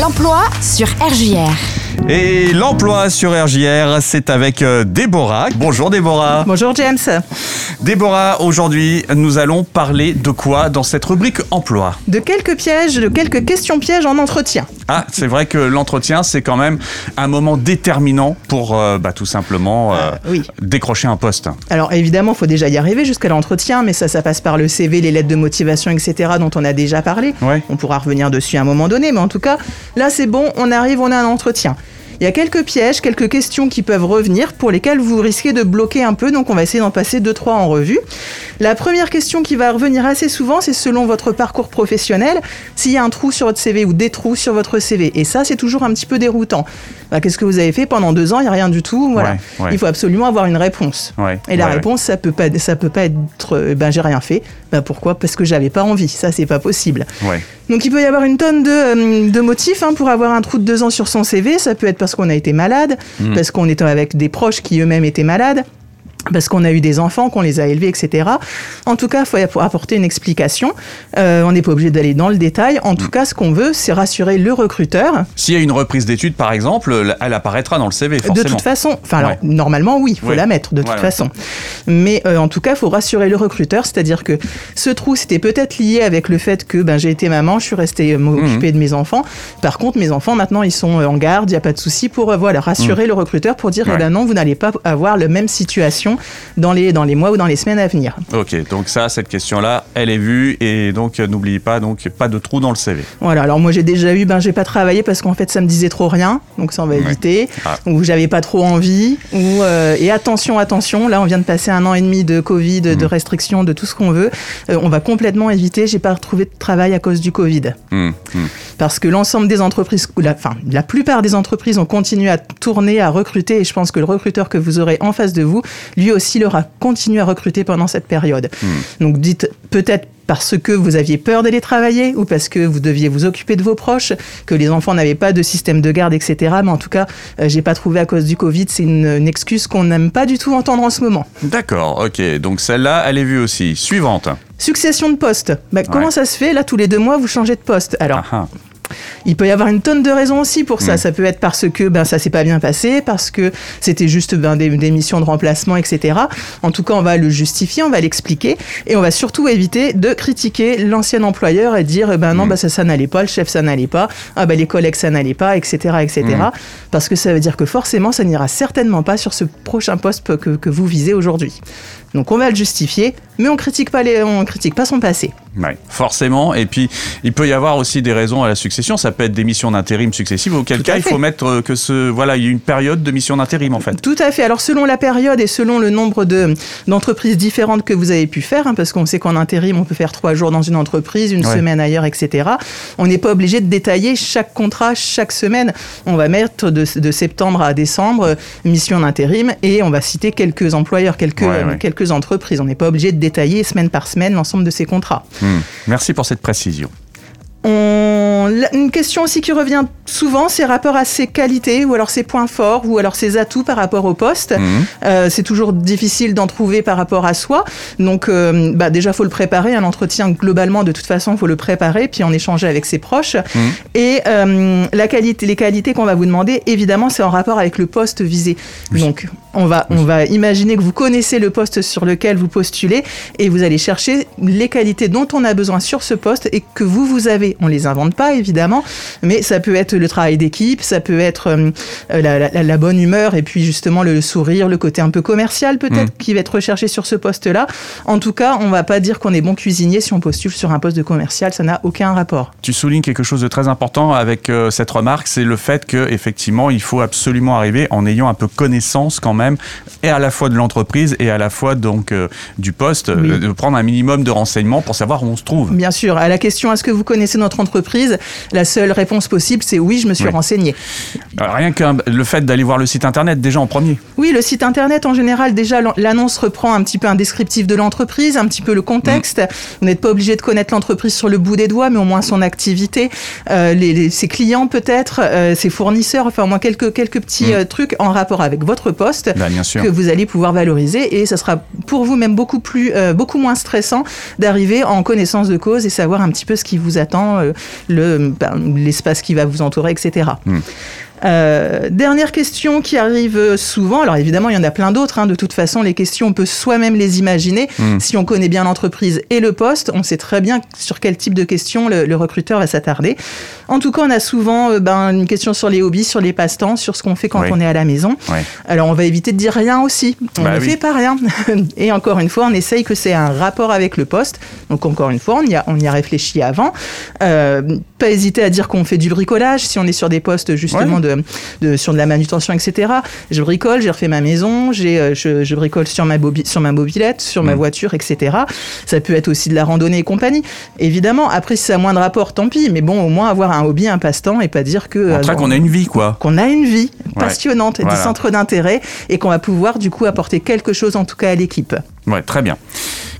L'emploi sur RJR. Et l'emploi sur RJR, c'est avec euh, Déborah. Bonjour Déborah. Bonjour James. Déborah, aujourd'hui, nous allons parler de quoi dans cette rubrique emploi? De quelques pièges, de quelques questions pièges en entretien. Ah, c'est vrai que l'entretien, c'est quand même un moment déterminant pour euh, bah, tout simplement euh, oui. décrocher un poste. Alors évidemment, il faut déjà y arriver jusqu'à l'entretien, mais ça, ça passe par le CV, les lettres de motivation, etc., dont on a déjà parlé. Ouais. On pourra revenir dessus à un moment donné, mais en tout cas, là c'est bon, on arrive, on a un entretien. Il y a quelques pièges, quelques questions qui peuvent revenir pour lesquelles vous risquez de bloquer un peu, donc on va essayer d'en passer deux, trois en revue. La première question qui va revenir assez souvent, c'est selon votre parcours professionnel, s'il y a un trou sur votre CV ou des trous sur votre CV. Et ça, c'est toujours un petit peu déroutant. Bah, Qu'est-ce que vous avez fait pendant deux ans? Il n'y a rien du tout. Voilà. Ouais, ouais. Il faut absolument avoir une réponse. Ouais, Et la réponse, ça peut pas, ça peut pas être, euh, ben j'ai rien fait. Ben pourquoi? Parce que j'avais pas envie. Ça, c'est pas possible. Donc il peut y avoir une tonne de, euh, de motifs hein, pour avoir un trou de deux ans sur son CV. Ça peut être parce qu'on a été malade, Mm. parce qu'on était avec des proches qui eux-mêmes étaient malades. Parce qu'on a eu des enfants, qu'on les a élevés, etc. En tout cas, il faut app- apporter une explication. Euh, on n'est pas obligé d'aller dans le détail. En Mm. tout cas, ce qu'on veut, c'est rassurer le recruteur. S'il y a une reprise d'études, par exemple, elle apparaîtra dans le CV, forcément. De toute façon, enfin alors Ouais. normalement oui, il faut Ouais. la mettre de toute façon. Mais euh, en tout cas, il faut rassurer le recruteur, c'est-à-dire que ce trou c'était peut-être lié avec le fait que ben j'ai été maman, je suis restée euh, Mhm. m'occuper de mes enfants. Par contre, mes enfants maintenant ils sont en garde, il y a pas de souci pour euh, voilà rassurer le recruteur pour dire. Ouais. eh ben non, vous n'allez pas avoir la même situation dans les dans les mois ou dans les semaines à venir. Ok, donc ça, cette question-là, elle est vue et donc euh, n'oubliez pas, donc pas de trou dans le CV. Voilà, alors moi j'ai déjà eu, ben j'ai pas travaillé parce qu'en fait ça me disait trop rien, donc ça on va éviter, Ah. ou j'avais pas trop envie, ou euh, et attention, attention, là on vient de passer un an et demi de Covid, de restrictions, de tout ce qu'on veut, Euh, on va complètement éviter, j'ai pas retrouvé de travail à cause du Covid. Hum, hum. Parce que l'ensemble des entreprises, la, enfin la plupart des entreprises ont continué à tourner, à recruter, et je pense que le recruteur que vous aurez en face de vous, lui aussi leur a continué à recruter pendant cette période. Donc dites peut-être parce que vous aviez peur d'aller travailler ou parce que vous deviez vous occuper de vos proches, que les enfants n'avaient pas de système de garde, etc. Mais en tout cas, euh, j'ai pas trouvé à cause du Covid. C'est une, une excuse qu'on n'aime pas du tout entendre en ce moment. D'accord, ok. Donc celle-là, elle est vue aussi. Suivante. Succession de postes. Bah, Comment ça se fait? Là, tous les deux mois, vous changez de poste. Alors, Ah, ah. Il peut y avoir une tonne de raisons aussi pour ça. Mm. Ça peut être parce que ben, ça s'est pas bien passé, parce que c'était juste ben, des, des missions de remplacement, etc. En tout cas, on va le justifier, on va l'expliquer, et on va surtout éviter de critiquer l'ancien employeur et dire ben non, Mm. ben, ça, ça n'allait pas, le chef, ça n'allait pas, ah, ben, les collègues, ça n'allait pas, etc., etc. Mm. Parce que ça veut dire que forcément, ça n'ira certainement pas sur ce prochain poste que, que vous visez aujourd'hui. Donc on va le justifier, mais on critique pas les, on critique pas son passé. Ouais, forcément. Et puis, il peut y avoir aussi des raisons à la succession. Ça peut être des missions d'intérim successives. Auquel cas, il faut mettre euh, que ce, voilà, il y a une période de mission d'intérim en fait. Tout à fait. Alors selon la période et selon le nombre de d'entreprises différentes que vous avez pu faire, hein, parce qu'on sait qu'en intérim on peut faire trois jours dans une entreprise, une Ouais. semaine ailleurs, etc. On n'est pas obligé de détailler chaque contrat chaque semaine. On va mettre de, de septembre à décembre euh, mission d'intérim et on va citer quelques employeurs, quelques Ouais, ouais. Quelques entreprises. On n'est pas obligé de détailler semaine par semaine l'ensemble de ces contrats. Hum. Merci pour cette précision. On- Une question aussi qui revient souvent, c'est rapport à ses qualités ou alors ses points forts ou alors ses atouts par rapport au poste. Mhm. Euh, c'est toujours difficile d'en trouver par rapport à soi. Donc euh, bah, déjà, faut le préparer. Un entretien, globalement, de toute façon, faut le préparer, puis en échanger avec ses proches. Mhm. Et euh, la qualité, les qualités qu'on va vous demander, évidemment, c'est en rapport avec le poste visé. Donc on va, on va imaginer que vous connaissez le poste sur lequel vous postulez et vous allez chercher les qualités dont on a besoin sur ce poste et que vous, vous avez. On les invente pas, évidemment, mais ça peut être le travail d'équipe, ça peut être euh, la, la- la bonne humeur et puis justement le sourire, le côté un peu commercial peut-être qui va être recherché sur ce poste-là. En tout cas, on va pas dire qu'on est bon cuisinier si on postule sur un poste de commercial, ça n'a aucun rapport. Tu soulignes quelque chose de très important avec euh, cette remarque, c'est le fait que effectivement, il faut absolument arriver en ayant un peu connaissance quand même, et à la fois de l'entreprise et à la fois donc euh, du poste, Oui. euh, de prendre un minimum de renseignements pour savoir où on se trouve. Bien sûr, à la question est-ce que vous connaissez notre entreprise? La seule réponse possible, c'est oui, je me suis Oui. renseigné. Alors, rien que le fait d'aller voir le site internet déjà en premier. Oui, le site internet, en général, déjà, l'an- l'annonce reprend un petit peu un descriptif de l'entreprise, un petit peu le contexte. Mm. Vous n'êtes pas obligé de connaître l'entreprise sur le bout des doigts, mais au moins son activité, euh, les, les- ses clients peut-être, euh, ses fournisseurs, enfin au moins quelques, quelques petits Mm. euh, trucs en rapport avec votre poste. Bah, bien sûr. que vous allez pouvoir valoriser et ça sera pour vous même beaucoup plus euh, beaucoup moins stressant d'arriver en connaissance de cause et savoir un petit peu ce qui vous attend euh, le euh, ben, l'espace qui va vous entourer, etc. Euh, dernière question qui arrive souvent. Alors évidemment, il y en a plein d'autres. hein. De toute façon, les questions, on peut soi-même les imaginer. Mm. Si on connaît bien l'entreprise et le poste, on sait très bien sur quel type de questions le, le recruteur va s'attarder. En tout cas, on a souvent euh, ben, une question sur les hobbies, sur les passe-temps, sur ce qu'on fait quand Oui. on est à la maison. Alors, on va éviter de dire rien aussi. On Bah ne oui. fait pas rien. Et encore une fois, on essaye que c'est un rapport avec le poste. Donc, encore une fois, on y a, on y a réfléchi avant. Euh, pas hésiter à dire qu'on fait du bricolage si on est sur des postes justement de, de- sur de la manutention, etc. Je bricole, j'ai refait ma maison, j'ai, euh, je, je bricole sur ma, bobi- sur ma mobilette, sur ma Mm. voiture, etc. Ça peut être aussi de la randonnée et compagnie. Évidemment, après, si ça a moins de rapport, tant pis. Mais bon, au moins avoir un hobby, un passe-temps et pas dire que. Cas, euh, qu'on a une vie, quoi. qu'on a une vie Ouais. passionnante, Voilà. des centres d'intérêt et qu'on va pouvoir du coup apporter quelque chose en tout cas à l'équipe. Ouais, très bien.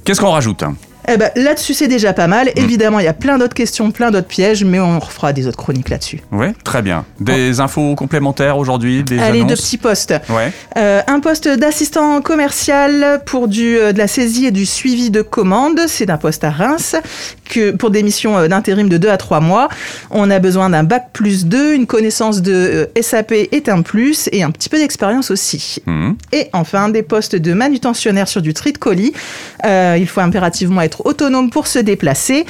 Qu'est-ce qu'on rajoute? Eh ben, là-dessus, c'est déjà pas mal. Mm. Évidemment, il y a plein d'autres questions, plein d'autres pièges, mais on refera des autres chroniques là-dessus. Ouais, très bien. Des infos complémentaires aujourd'hui, des Allez, deux petits postes. Ouais. Euh, un poste d'assistant commercial pour du, euh, de la saisie et du suivi de commandes. C'est un poste à Reims. Que pour des missions euh, d'intérim de 2 à 3 mois, on a besoin d'un bac plus 2, une connaissance de euh, SAP est un plus et un petit peu d'expérience aussi. Mhm. Et enfin, des postes de manutentionnaire sur du tri de colis. Euh, il faut impérativement être autonome pour se déplacer.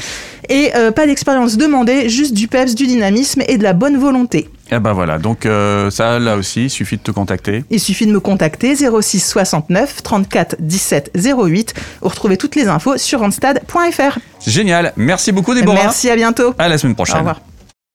Et euh, pas d'expérience demandée, juste du peps, du dynamisme et de la bonne volonté. Et ben voilà, donc euh, ça, là aussi, il suffit de te contacter. Il suffit de me contacter 06 69 34 17 08 ou retrouver toutes les infos sur randstad.fr. Génial. Merci beaucoup, Déborah. Merci, à bientôt. À la semaine Au prochaine. revoir.